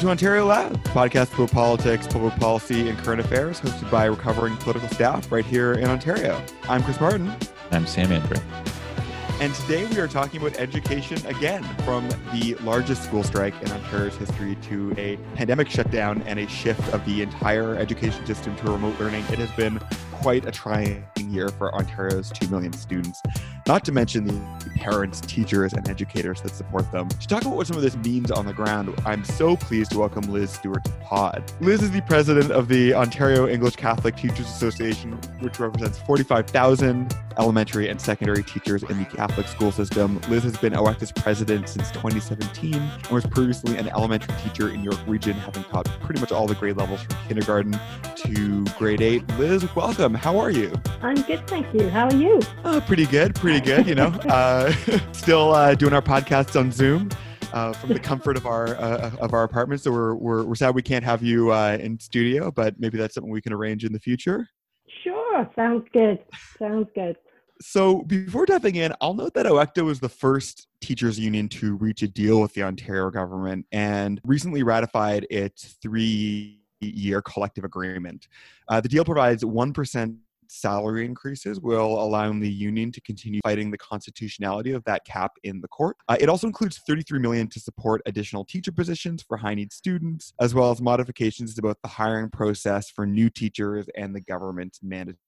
to Ontario Lab, podcast about politics, public policy, and current affairs, hosted by recovering political staff right here in Ontario. I'm Chris Martin. I'm Sam Andrew. And today we are talking about education again, from the largest school strike in Ontario's history to a pandemic shutdown and a shift of the entire education system to remote learning. It has been quite a trying year for Ontario's 2 million students, not to mention the parents, teachers, and educators that support them. To talk about what some of this means on the ground, I'm so pleased to welcome Liz Stuart to the pod. Liz is the president of the Ontario English Catholic Teachers Association, which represents 45,000 elementary and secondary teachers in the Catholic school system. Liz has been elected president since 2017 and was previously an elementary teacher in York Region, having taught pretty much all the grade levels from kindergarten to grade eight. Liz, welcome. How are you? I'm good, thank you. How are you? Uh, pretty good, pretty good. You know, uh, still uh, doing our podcasts on Zoom. Uh, from the comfort of our uh, of our apartment, so we're, we're we're sad we can't have you uh, in studio, but maybe that's something we can arrange in the future. Sure, sounds good. Sounds good. So before diving in, I'll note that OECTA was the first teachers union to reach a deal with the Ontario government and recently ratified its three year collective agreement. Uh, the deal provides 1% salary increases will allow the union to continue fighting the constitutionality of that cap in the court. Uh, it also includes 33 million to support additional teacher positions for high need students, as well as modifications to both the hiring process for new teachers and the government's mandatory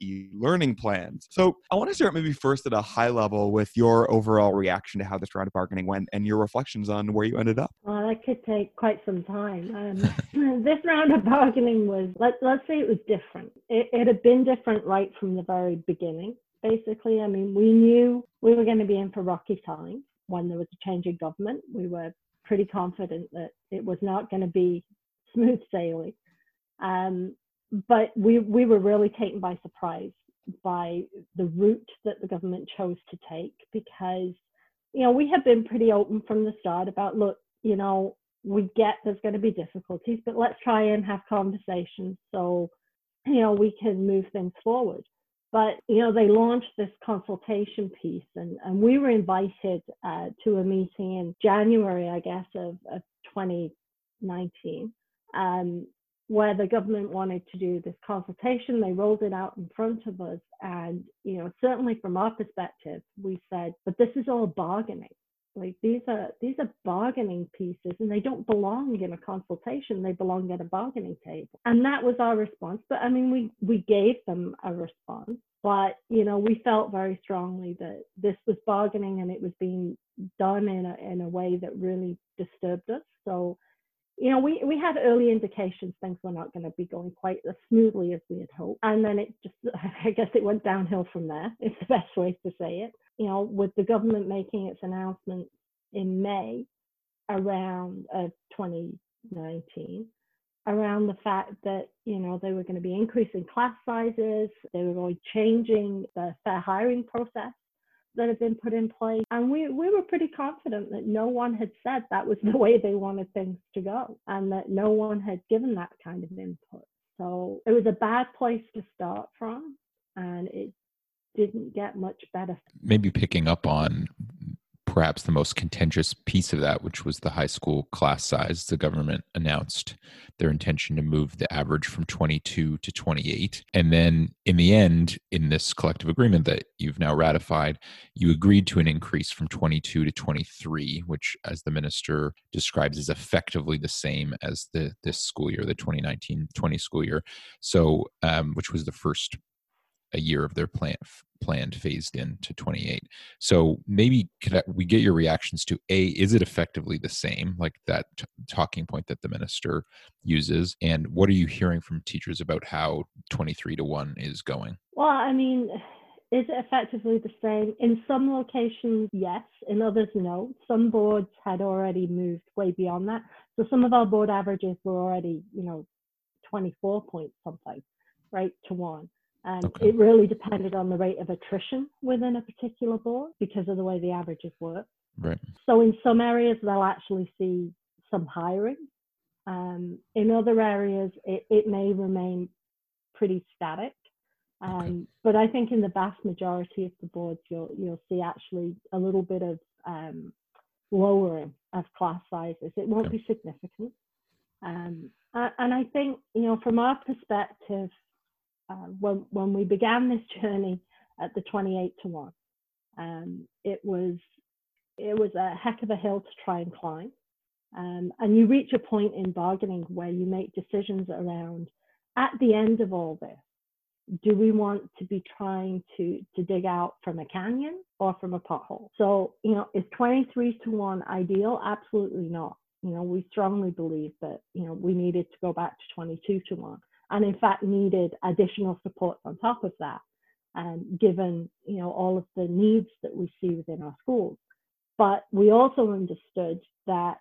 e-learning plans. So I want to start maybe first at a high level with your overall reaction to how this round of bargaining went and your reflections on where you ended up. Well, that could take quite some time. Um, this round of bargaining was, let, let's say it was different. It, it had been different right from the very beginning. Basically, I mean, we knew we were going to be in for rocky times when there was a change in government. We were pretty confident that it was not going to be smooth sailing. Um, but we we were really taken by surprise by the route that the government chose to take because you know we have been pretty open from the start about look you know we get there's going to be difficulties but let's try and have conversations so you know we can move things forward. But you know they launched this consultation piece and, and we were invited uh, to a meeting in january i guess of, of 2019 um, where the government wanted to do this consultation. They rolled it out in front of us. And, you know, certainly from our perspective, we said, but this is all bargaining. Like these are these are bargaining pieces and they don't belong in a consultation. They belong at a bargaining table. And that was our response. But I mean we we gave them a response. But you know, we felt very strongly that this was bargaining and it was being done in a in a way that really disturbed us. So you know, we, we had early indications things were not going to be going quite as smoothly as we had hoped. And then it just, I guess it went downhill from there, It's the best way to say it. You know, with the government making its announcement in May around uh, 2019, around the fact that, you know, they were going to be increasing class sizes, they were going changing the fair hiring process that had been put in place. And we, we were pretty confident that no one had said that was the way they wanted things to go and that no one had given that kind of input. So it was a bad place to start from and it didn't get much better. Maybe picking up on perhaps the most contentious piece of that, which was the high school class size. The government announced their intention to move the average from 22 to 28. And then in the end, in this collective agreement that you've now ratified, you agreed to an increase from 22 to 23, which, as the minister describes, is effectively the same as the this school year, the 2019-20 school year. So, um, which was the first a year of their plan planned phased in to 28 so maybe could I, we get your reactions to a is it effectively the same like that t- talking point that the minister uses? And what are you hearing from teachers about how 23 to 1 is going? Well i mean is it effectively the same? In some locations yes. In others no. Some boards had already moved way beyond that. So some of our board averages were already you know 24 points something right to one and okay. it really depended on the rate of attrition within a particular board because of the way the averages work. Right. So in some areas they'll actually see some hiring. Um, in other areas it, it may remain pretty static. Um, okay. But I think in the vast majority of the boards you'll you'll see actually a little bit of um, lowering of class sizes. It won't be significant. Um, and I think, you know, from our perspective, uh, when, when we began this journey at the 28 to 1, um, it was it was a heck of a hill to try and climb. Um, and you reach a point in bargaining where you make decisions around at the end of all this do we want to be trying to to dig out from a canyon or from a pothole? So you know is 23 to 1 ideal? Absolutely not. You know we strongly believe that you know we needed to go back to 22 to 1 and in fact needed additional support on top of that um, given you know all of the needs that we see within our schools but we also understood that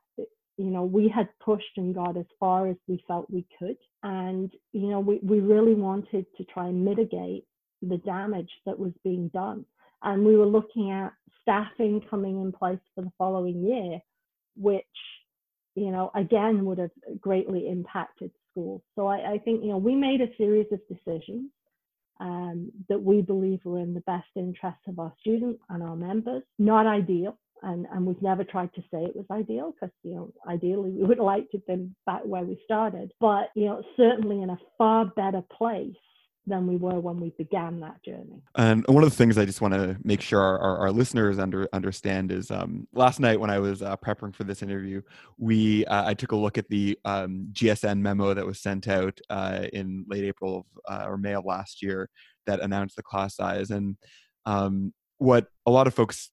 you know, we had pushed and got as far as we felt we could. And, you know, we, we really wanted to try and mitigate the damage that was being done. And we were looking at staffing coming in place for the following year, which, you know, again would have greatly impacted schools. So I, I think, you know, we made a series of decisions um, that we believe were in the best interest of our students and our members. Not ideal, and and we've never tried to say it was ideal because you know ideally we would like to have been back where we started but you know certainly in a far better place than we were when we began that journey. And one of the things I just want to make sure our, our, our listeners under, understand is um, last night when I was uh, preparing for this interview, we uh, I took a look at the um, GSN memo that was sent out uh, in late April of, uh, or May of last year that announced the class size. And um, what a lot of folks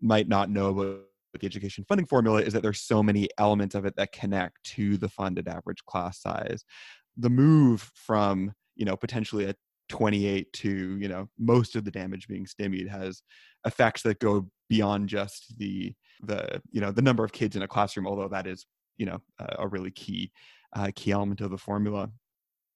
might not know about the education funding formula is that there's so many elements of it that connect to the funded average class size. The move from you know potentially a 28 to you know most of the damage being stymied has effects that go beyond just the the you know the number of kids in a classroom although that is you know a, a really key uh, key element of the formula.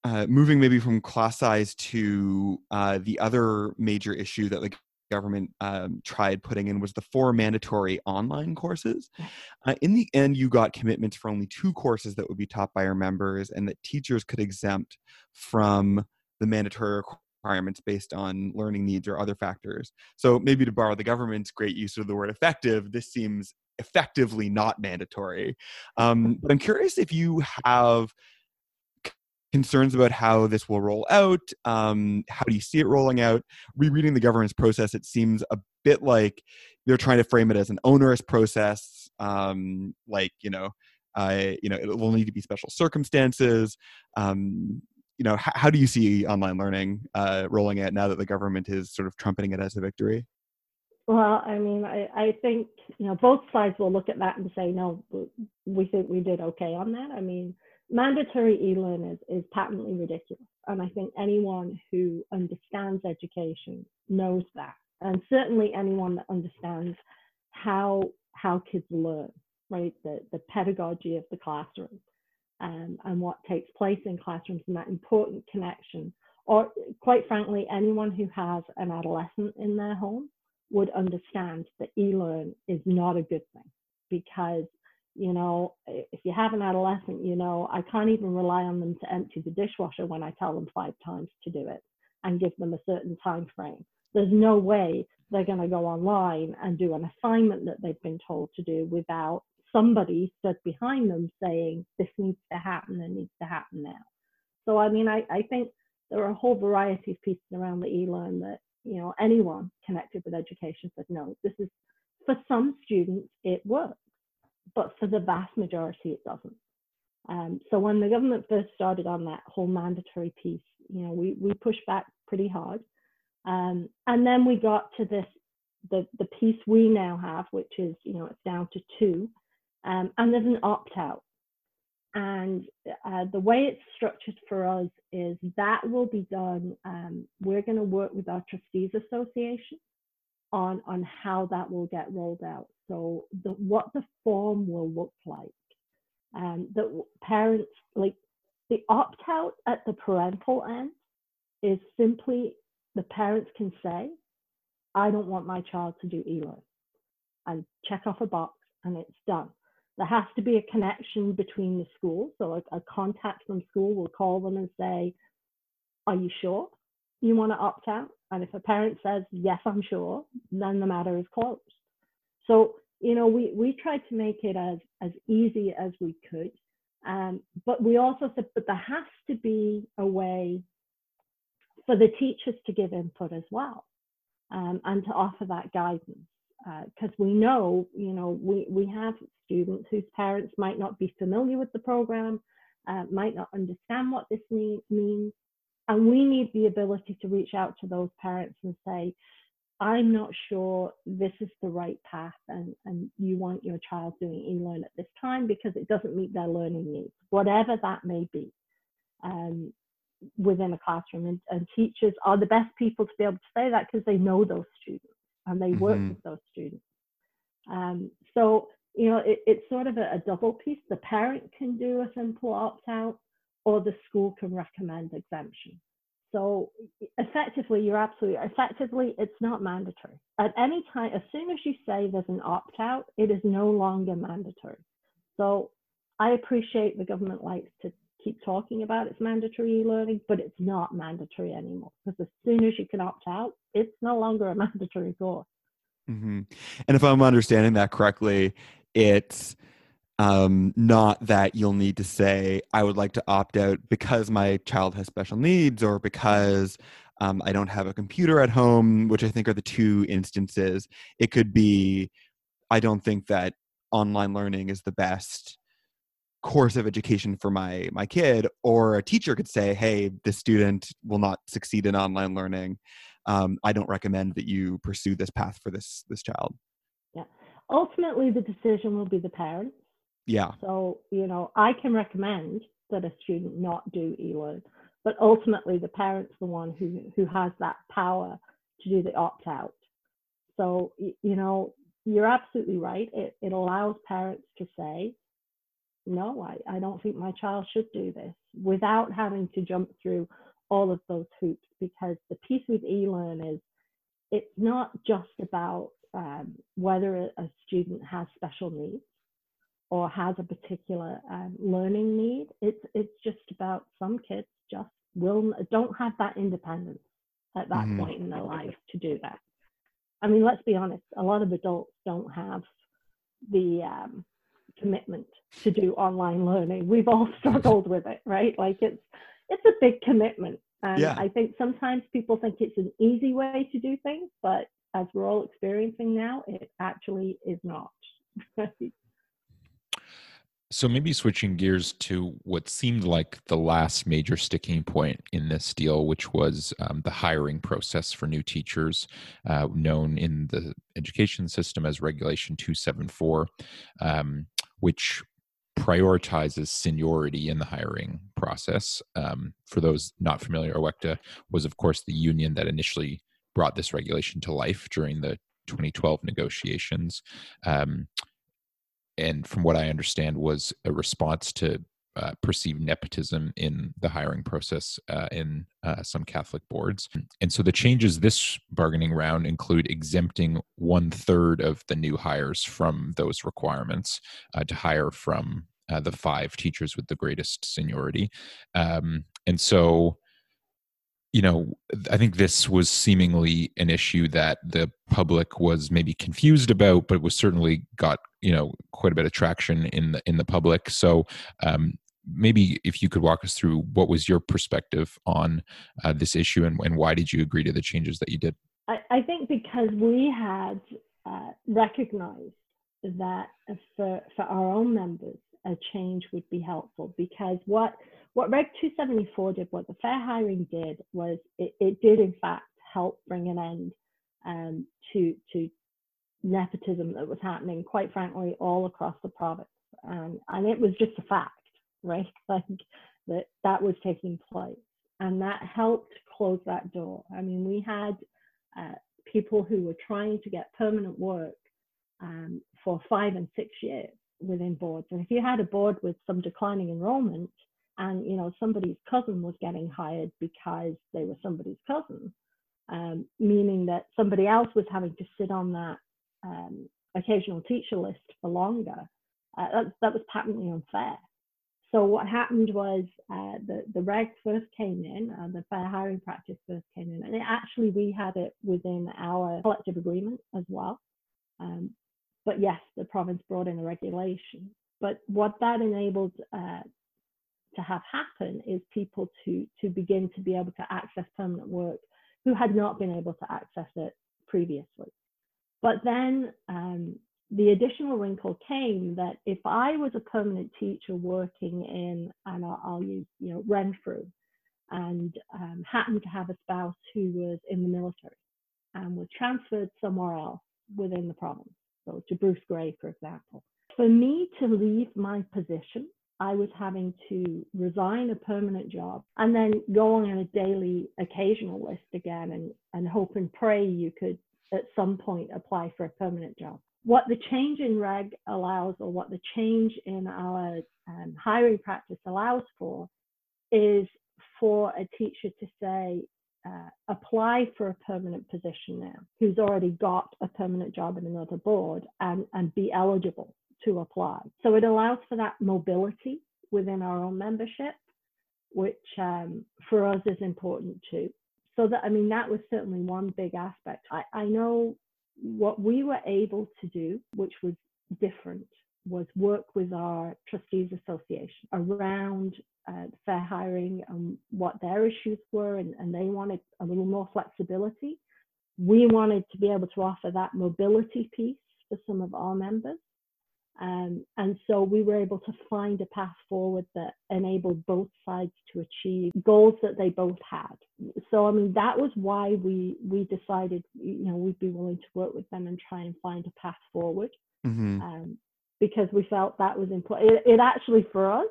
Uh, moving maybe from class size to uh, the other major issue that the government um, tried putting in was the four mandatory online courses. Uh, in the end, you got commitments for only two courses that would be taught by our members, and that teachers could exempt from the mandatory requirements based on learning needs or other factors. So, maybe to borrow the government's great use of the word effective, this seems effectively not mandatory. Um, but I'm curious if you have concerns about how this will roll out. Um, how do you see it rolling out? Rereading the governance process, it seems a bit like they're trying to frame it as an onerous process, um, like you know, uh, you know, it will need to be special circumstances. Um, you know, how, how, do you see online learning uh, rolling out now that the government is sort of trumpeting it as a victory? Well, I mean, I, I think you know both sides will look at that and say, no, we think we did okay on that. I mean, mandatory e-learn is, is patently ridiculous. And I think anyone who understands education knows that. And certainly anyone that understands how how kids learn, right? The the pedagogy of the classroom um, and what takes place in classrooms and that important connection. Or quite frankly, anyone who has an adolescent in their home would understand that e-learn is not a good thing because you know if you have an adolescent you know i can't even rely on them to empty the dishwasher when i tell them five times to do it and give them a certain time frame. There's no way they're going to go online and do an assignment that they've been told to do without somebody stood behind them saying this needs to happen and needs to happen now. So i mean i, I think there are a whole variety of pieces around the e-learn that you know anyone connected with education said no this is for some students it works but for the vast majority, it doesn't. Um, so when the government first started on that whole mandatory piece, you know, we, we pushed back pretty hard. Um, and then we got to this, the, the piece we now have, which is, you know, it's down to two, um, and there's an opt out. And uh, the way it's structured for us is that will be done. Um, we're going to work with our trustees association on on how that will get rolled out. So the, what the form will look like. Um, the parents like the opt out at the parental end is simply the parents can say, I don't want my child to do e-learn and check off a box and it's done. There has to be a connection between the schools. So a, a contact from school will call them and say, are you sure you want to opt out? And if a parent says, yes, I'm sure, then the matter is closed. So you know, we, we tried to make it as, as easy as we could. Um, but we also said, but there has to be a way for the teachers to give input as well um, and to offer that guidance. Because uh, we know, you know, we, we have students whose parents might not be familiar with the program, uh, might not understand what this mean, means. And we need the ability to reach out to those parents and say, I'm not sure this is the right path and, and you want your child doing e-learn at this time because it doesn't meet their learning needs, whatever that may be um, within a classroom. And, and, teachers are the best people to be able to say that because they know those students and they work mm-hmm. with those students. Um, so, you know, it, it's sort of a, a double piece. The parent can do a simple opt-out or the school can recommend exemption. So effectively, you're absolutely effectively, it's not mandatory. At any time, as soon as you say there's an opt out, it is no longer mandatory. So I appreciate the government likes to keep talking about it's mandatory e-learning, but it's not mandatory anymore because as soon as you can opt out, it's no longer a mandatory course. Mm-hmm. And if I'm understanding that correctly, it's um, not that you'll need to say, I would like to opt out because my child has special needs or because um, I don't have a computer at home, which I think are the two instances. It could be, I don't think that online learning is the best course of education for my my kid or a teacher could say hey this student will not succeed in online learning. Um, i don't recommend that you pursue this path for this this child. Yeah. Ultimately the decision will be the parents yeah. So, you know, I can recommend that a student not do e-learn, but ultimately the parent's the one who, who has that power to do the opt out. So, you know, you're absolutely right. It, it allows parents to say, no, I, I don't think my child should do this without having to jump through all of those hoops because the piece with e-learn is it's not just about um, whether a student has special needs or has a particular um, learning need. It's it's just about some kids just will don't have that independence at that mm-hmm. point in their life to do that. I mean, let's be honest. A lot of adults don't have the um, commitment to do online learning. We've all struggled with it, right? Like it's it's a big commitment, and yeah. I think sometimes people think it's an easy way to do things, but as we're all experiencing now, it actually is not. So maybe switching gears to what seemed like the last major sticking point in this deal, which was um, the hiring process for new teachers, uh, known in the education system as Regulation 274, um, which prioritizes seniority in the hiring process. Um, for those not familiar, OECTA was, of course, the union that initially brought this regulation to life during the 2012 negotiations. Um, and from what I understand, was a response to uh, perceived nepotism in the hiring process uh, in uh, some Catholic boards. And so the changes this bargaining round include exempting one third of the new hires from those requirements uh, to hire from uh, the five teachers with the greatest seniority. Um, and so you know, I think this was seemingly an issue that the public was maybe confused about, but was certainly got you know quite a bit of traction in the in the public. So um, maybe if you could walk us through what was your perspective on uh, this issue and, and why did you agree to the changes that you did? I, I think because we had uh, recognized that for for our own members, a change would be helpful because what what Reg 274 did, what the fair hiring did, was it, it did in fact help bring an end um, to to nepotism that was happening, quite frankly, all across the province, um, and it was just a fact, right? Like that that was taking place, and that helped close that door. I mean, we had uh, people who were trying to get permanent work um, for five and six years within boards, and if you had a board with some declining enrollment and you know somebody's cousin was getting hired because they were somebody's cousin um, meaning that somebody else was having to sit on that um, occasional teacher list for longer uh, that, that was patently unfair so what happened was uh, the, the regs first came in, uh, the fair hiring practice first came in, and it actually we had it within our collective agreement as well. Um, but yes, the province brought in a regulation. But what that enabled uh, to have happen is people to to begin to be able to access permanent work who had not been able to access it previously. But then um, the additional wrinkle came that if I was a permanent teacher working in, and I'll, I'll use, you know, Renfrew, and um, happened to have a spouse who was in the military and was transferred somewhere else within the province, so to Bruce Grey, for example. For me to leave my position, I was having to resign a permanent job and then go on a daily occasional list again and, and hope and pray you could at some point apply for a permanent job. What the change in reg allows, or what the change in our um, hiring practice allows for, is for a teacher to say, uh, apply for a permanent position now, who's already got a permanent job in another board and, and be eligible to apply. So it allows for that mobility within our own membership, which um, for us is important too. So that, I mean, that was certainly one big aspect. I, I know what we were able to do, which was different, was work with our trustees association around uh, fair hiring and what their issues were, and, and they wanted a little more flexibility. We wanted to be able to offer that mobility piece for some of our members. Um, and so we were able to find a path forward that enabled both sides to achieve goals that they both had. So I mean that was why we we decided you know we'd be willing to work with them and try and find a path forward mm-hmm. um, because we felt that was important. It, it actually for us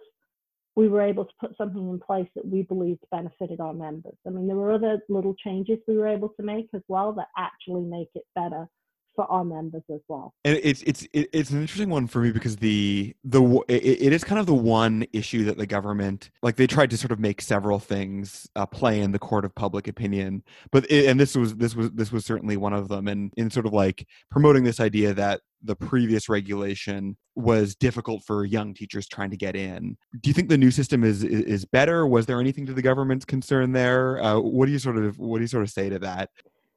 we were able to put something in place that we believed benefited our members. I mean there were other little changes we were able to make as well that actually make it better for our members as well. And it's it's it's an interesting one for me because the the it, is kind of the one issue that the government like they tried to sort of make several things uh, play in the court of public opinion, but it, and this was this was this was certainly one of them, and in sort of like promoting this idea that the previous regulation was difficult for young teachers trying to get in. Do you think the new system is is better? Was there anything to the government's concern there? Uh, what do you sort of what do you sort of say to that?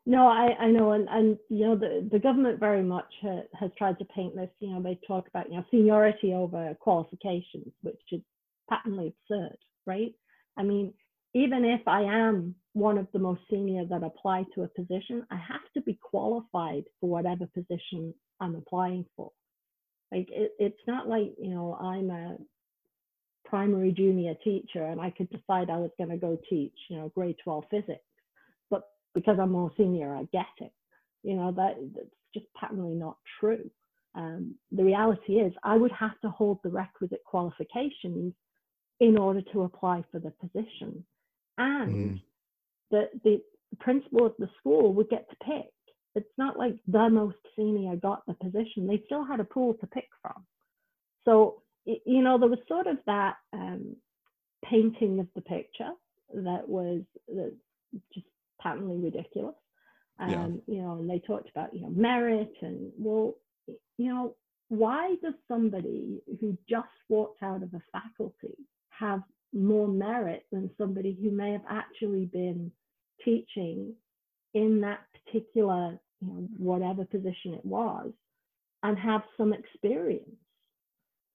No, I, I know, and, and you know the, the government very much ha, has tried to paint this. You know, they talk about you know seniority over qualifications, which is patently absurd, right? I mean, even if I am one of the most senior that apply to a position, I have to be qualified for whatever position I'm applying for. Like it, it's not like you know I'm a primary junior teacher and I could decide I was going to go teach you know grade 12 physics because I'm more senior, I get it. You know, that that's just patently not true. Um, the reality is, I would have to hold the requisite qualifications in order to apply for the position, and mm. the the principal of the school would get to pick. It's not like the most senior got the position; they still had a pool to pick from. So you know, there was sort of that um, painting of the picture that was that just patently ridiculous. Um, yeah. You know, and they talked about, you know, merit and well, you know, why does somebody who just walked out of a faculty have more merit than somebody who may have actually been teaching in that particular, you know, whatever position it was, and have some experience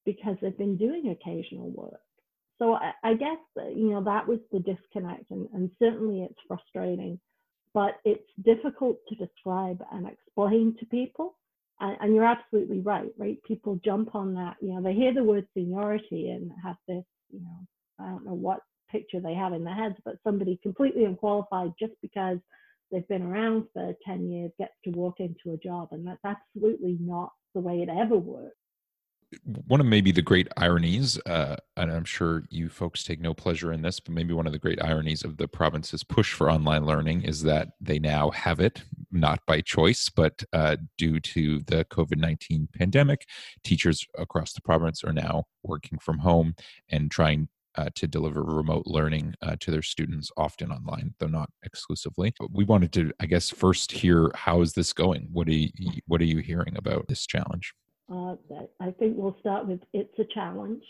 because they've been doing occasional work so I, I guess you know that was the disconnect, and, and certainly it's frustrating, but it's difficult to describe and explain to people. And, and, you're absolutely right, right? People jump on that, you know, they hear the word seniority and have this, you know, I don't know what picture they have in their heads, but somebody completely unqualified just because they've been around for 10 years gets to walk into a job. And that's absolutely not the way it ever works one of maybe the great ironies, uh, and I'm sure you folks take no pleasure in this, but maybe one of the great ironies of the province's push for online learning is that they now have it, not by choice, but uh, due to the COVID 19 pandemic. Teachers across the province are now working from home and trying uh, to deliver remote learning uh, to their students, often online, though not exclusively. We wanted to, I guess, first hear how is this going? What are you, what are you hearing about this challenge? Uh, I think we'll start with it's a challenge.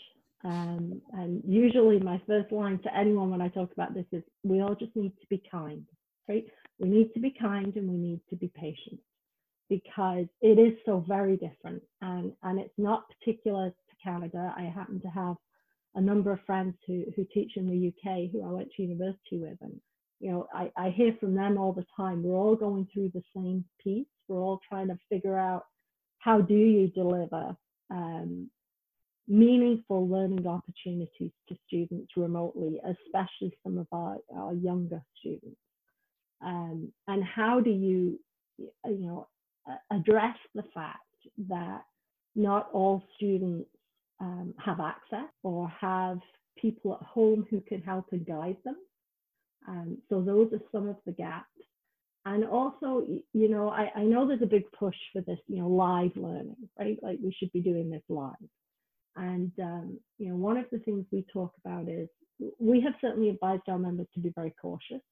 Um, and usually, my first line to anyone when I talk about this is we all just need to be kind, right? We need to be kind and we need to be patient. because it is so very different and, and it's not particular to Canada. I happen to have a number of friends who, who teach in the UK who I went to university with and you know I, I hear from them all the time. We're all going through the same piece. We're all trying to figure out how do you deliver um, meaningful learning opportunities to students remotely, especially some of our, our younger students. Um, and how do you, you know, address the fact that not all students um, have access or have people at home who can help and guide them. Um, so those are some of the gaps. And also, you know, I, I know there's a big push for this, you know, live learning, right? Like we should be doing this live. And, um, you know, one of the things we talk about is we have certainly advised our members to be very cautious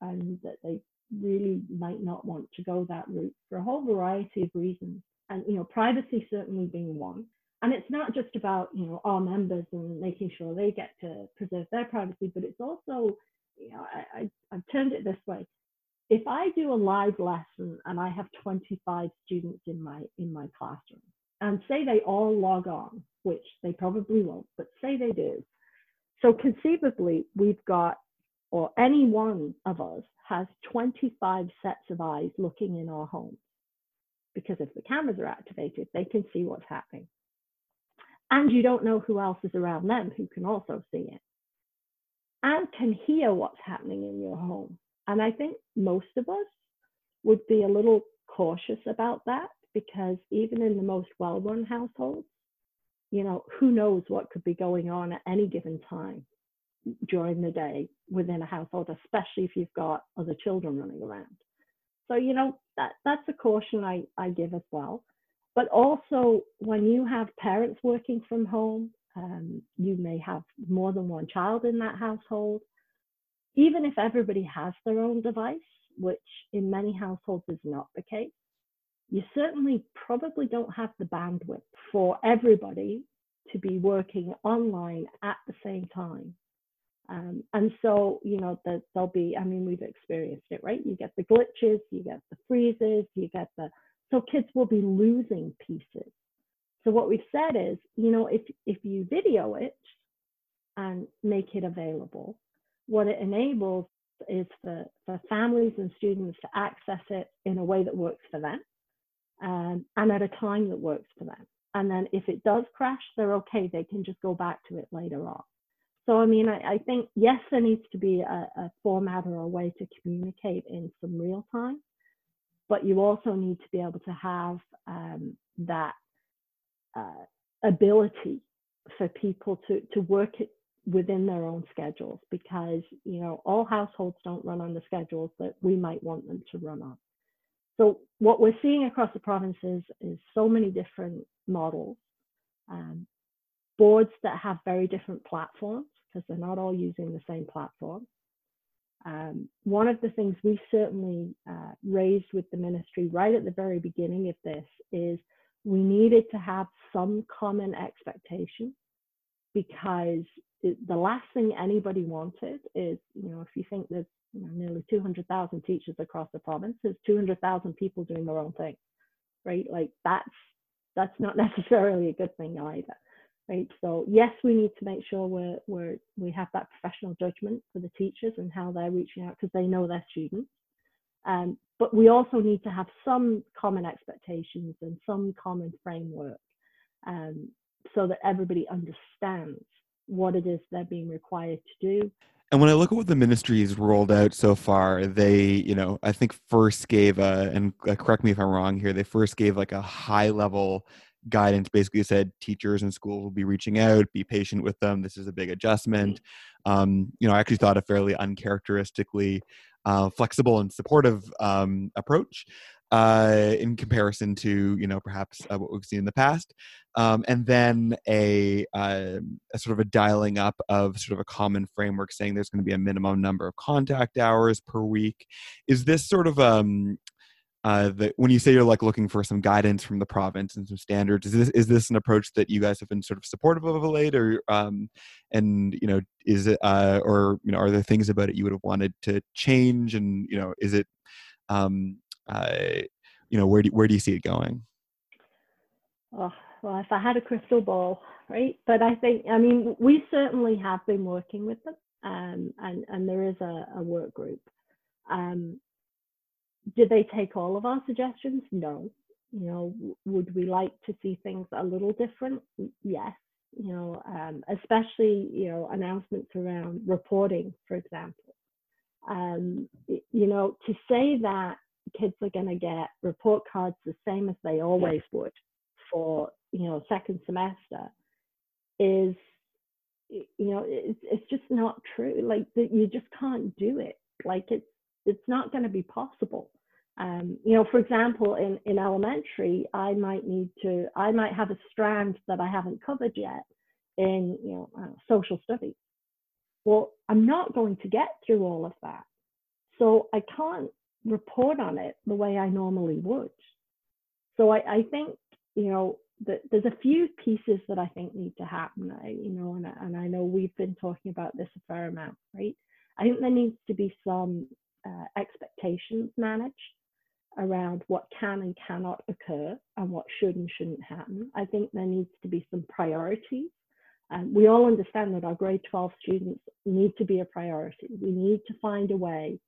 and that they really might not want to go that route for a whole variety of reasons. And, you know, privacy certainly being one. And it's not just about, you know, our members and making sure they get to preserve their privacy, but it's also, you know, I, I, I've turned it this way. If I do a live lesson and I have 25 students in my in my classroom, and say they all log on, which they probably won't, but say they do. So conceivably, we've got, or any one of us has 25 sets of eyes looking in our homes. Because if the cameras are activated, they can see what's happening. And you don't know who else is around them who can also see it and can hear what's happening in your home. And I think most of us would be a little cautious about that because even in the most well run households, you know, who knows what could be going on at any given time during the day within a household, especially if you've got other children running around. So, you know, that, that's a caution I, I give as well. But also, when you have parents working from home, um, you may have more than one child in that household. Even if everybody has their own device, which in many households is not the case, you certainly probably don't have the bandwidth for everybody to be working online at the same time. Um, and so, you know, the, there'll be, I mean, we've experienced it, right? You get the glitches, you get the freezes, you get the, so kids will be losing pieces. So what we've said is, you know, if, if you video it and make it available, what it enables is for, for families and students to access it in a way that works for them um, and at a time that works for them. And then if it does crash, they're okay. They can just go back to it later on. So, I mean, I, I think, yes, there needs to be a, a, format or a way to communicate in some real time, but you also need to be able to have um, that uh, ability for people to, to work it within their own schedules because, you know, all households don't run on the schedules that we might want them to run on. So what we're seeing across the provinces is so many different models, um, boards that have very different platforms because they're not all using the same platform. Um, one of the things we certainly uh, raised with the ministry right at the very beginning of this is we needed to have some common expectation because it, the last thing anybody wanted is, you know, if you think there's you know, nearly 200,000 teachers across the province. There's 200,000 people doing their own thing, right? Like that's that's not necessarily a good thing either, right? So yes, we need to make sure we're we're we have that professional judgment for the teachers and how they're reaching out because they know their students. Um, but we also need to have some common expectations and some common framework um, so that everybody understands what it is they're being required to do and when I look at what the ministries rolled out so far, they, you know, I think first gave a, and uh, correct me if I'm wrong here, they first gave like a high level guidance, basically said teachers and schools will be reaching out, be patient with them. This is a big adjustment. Um, you know, I actually thought a fairly uncharacteristically uh, flexible and supportive um, approach uh, in comparison to you know perhaps uh, what we've seen in the past, um, and then a, uh, a, sort of a dialing up of sort of a common framework saying there's going to be a minimum number of contact hours per week. Is this sort of um, uh, that when you say you're like looking for some guidance from the province and some standards, is this is this an approach that you guys have been sort of supportive of late, or um, and you know is it uh, or you know are there things about it you would have wanted to change, and you know is it um, uh, you know, where do, where do you see it going? Oh, well, if I had a crystal ball, right? But I think, I mean, we certainly have been working with them, um, and and there is a, a work group. Um, did they take all of our suggestions? No. You know, would we like to see things a little different? Yes. You know, um, especially you know announcements around reporting, for example. Um, you know, to say that kids are going to get report cards the same as they always would for you know second semester is you know it's, it's just not true. Like you just can't do it. Like it's it's not going to be possible. Um, you know for example in in elementary i might need to i might have a strand that i haven't covered yet in you know uh, social studies. Well i'm not going to get through all of that. So i can't report on it the way i normally would so i, I think you know that there's a few pieces that I think need to happen. I, you know, and, and I know we've been talking about this a fair amount, right? I think there needs to be some uh, expectations managed around what can and cannot occur and what should and shouldn't happen. I think there needs to be some priorities. Um, we all understand that our grade 12 students need to be a priority. We need to find a way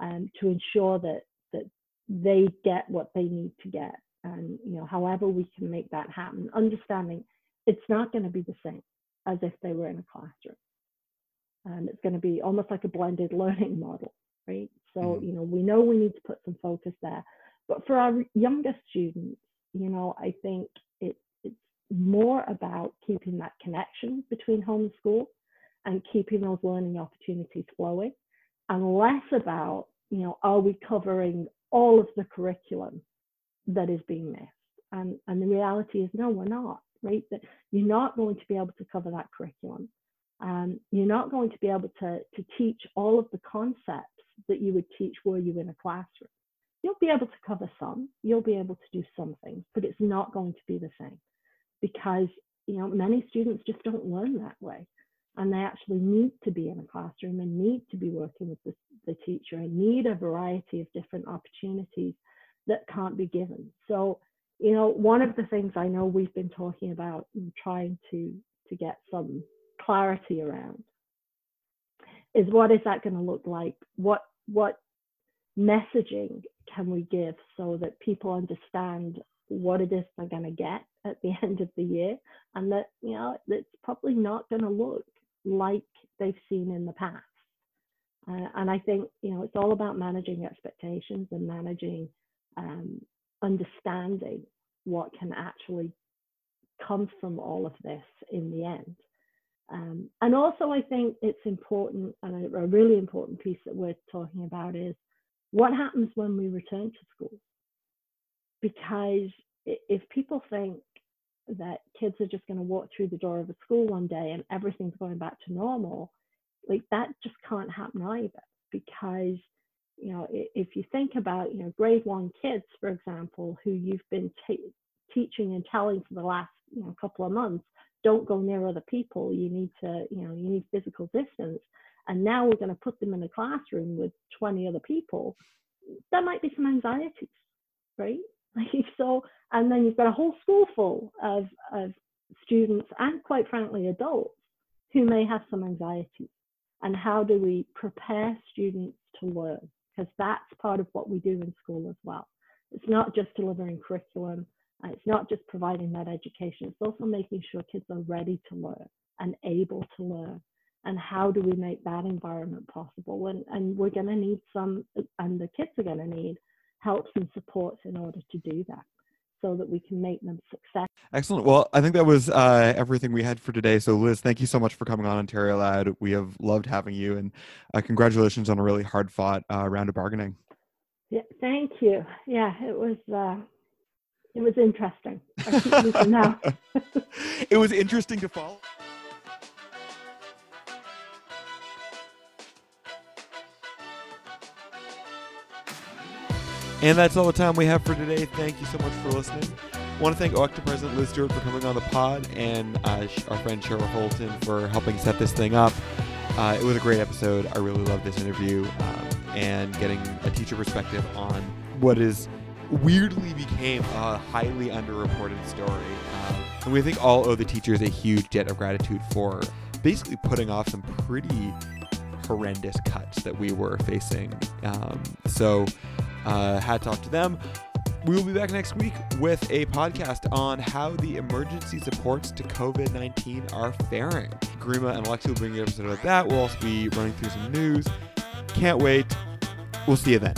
um, to ensure that that they get what they need to get and you know however we can make that happen understanding it's not going to be the same as if they were in a classroom. And it's going to be almost like a blended learning model right? So mm-hmm. you know we know we need to put some focus there. But for our younger students you know i think it, it's more about keeping that connection between home and school and keeping those learning opportunities flowing and less about you know are we covering all of the curriculum that is being missed. And, and the reality is, no, we're not, right? That you're not going to be able to cover that curriculum. Um, you're not going to be able to, to teach all of the concepts that you would teach were you in a classroom. You'll be able to cover some, you'll be able to do some things, but it's not going to be the same because you know many students just don't learn that way and they actually need to be in a classroom and need to be working with the, the teacher and need a variety of different opportunities that can't be given. So, you know, one of the things I know we've been talking about and trying to to get some clarity around is what is that going to look like? What what messaging can we give so that people understand what it is they're going to get at the end of the year and that you know it's probably not going to look like they've seen in the past uh, and i think you know it's all about managing expectations and managing um, understanding what can actually come from all of this in the end. Um, and also, I think it's important, and a, a, really important piece that we're talking about is what happens when we return to school. Because if people think that kids are just going to walk through the door of a school one day and everything's going back to normal, like that just can't happen either. Because you know, if you think about, you know, grade one kids, for example, who you've been t- teaching and telling for the last, you know, couple of months, don't go near other people. You need to, you know, you need physical distance. And now we're going to put them in a classroom with 20 other people. There might be some anxieties, right? So, and then you've got a whole school full of, of students and quite frankly adults who may have some anxieties. And how do we prepare students to learn? because that's part of what we do in school as well. It's not just delivering curriculum, it's not just providing that education, it's also making sure kids are ready to learn and able to learn. And how do we make that environment possible? And, and we're going to need some, and the kids are going to need helps and supports in order to do that so that we can make them success. Excellent. Well, I think that was uh, everything we had for today. So, Liz, thank you so much for coming on Ontario Lad. We have loved having you, and uh, congratulations on a really hard fought uh, round of bargaining. Yeah, thank you. Yeah, it was. Uh, it was interesting. it was interesting to follow. And that's all the time we have for today. Thank you so much for listening. I want to thank OECTA President Liz Stuart for coming on the pod and uh, our friend Cheryl Holton for helping set this thing up. Uh, it was a great episode. I really loved this interview um, and getting a teacher perspective on what is weirdly became a highly underreported story. Um, and we think all owe the teachers a huge debt of gratitude for basically putting off some pretty horrendous cuts that we were facing. Um, so, uh, hats off to them. We will be back next week with a podcast on how the emergency supports to COVID 19 are faring. Grima and Alexi will bring you an episode about that. We'll also be running through some news. Can't wait. We'll see you then.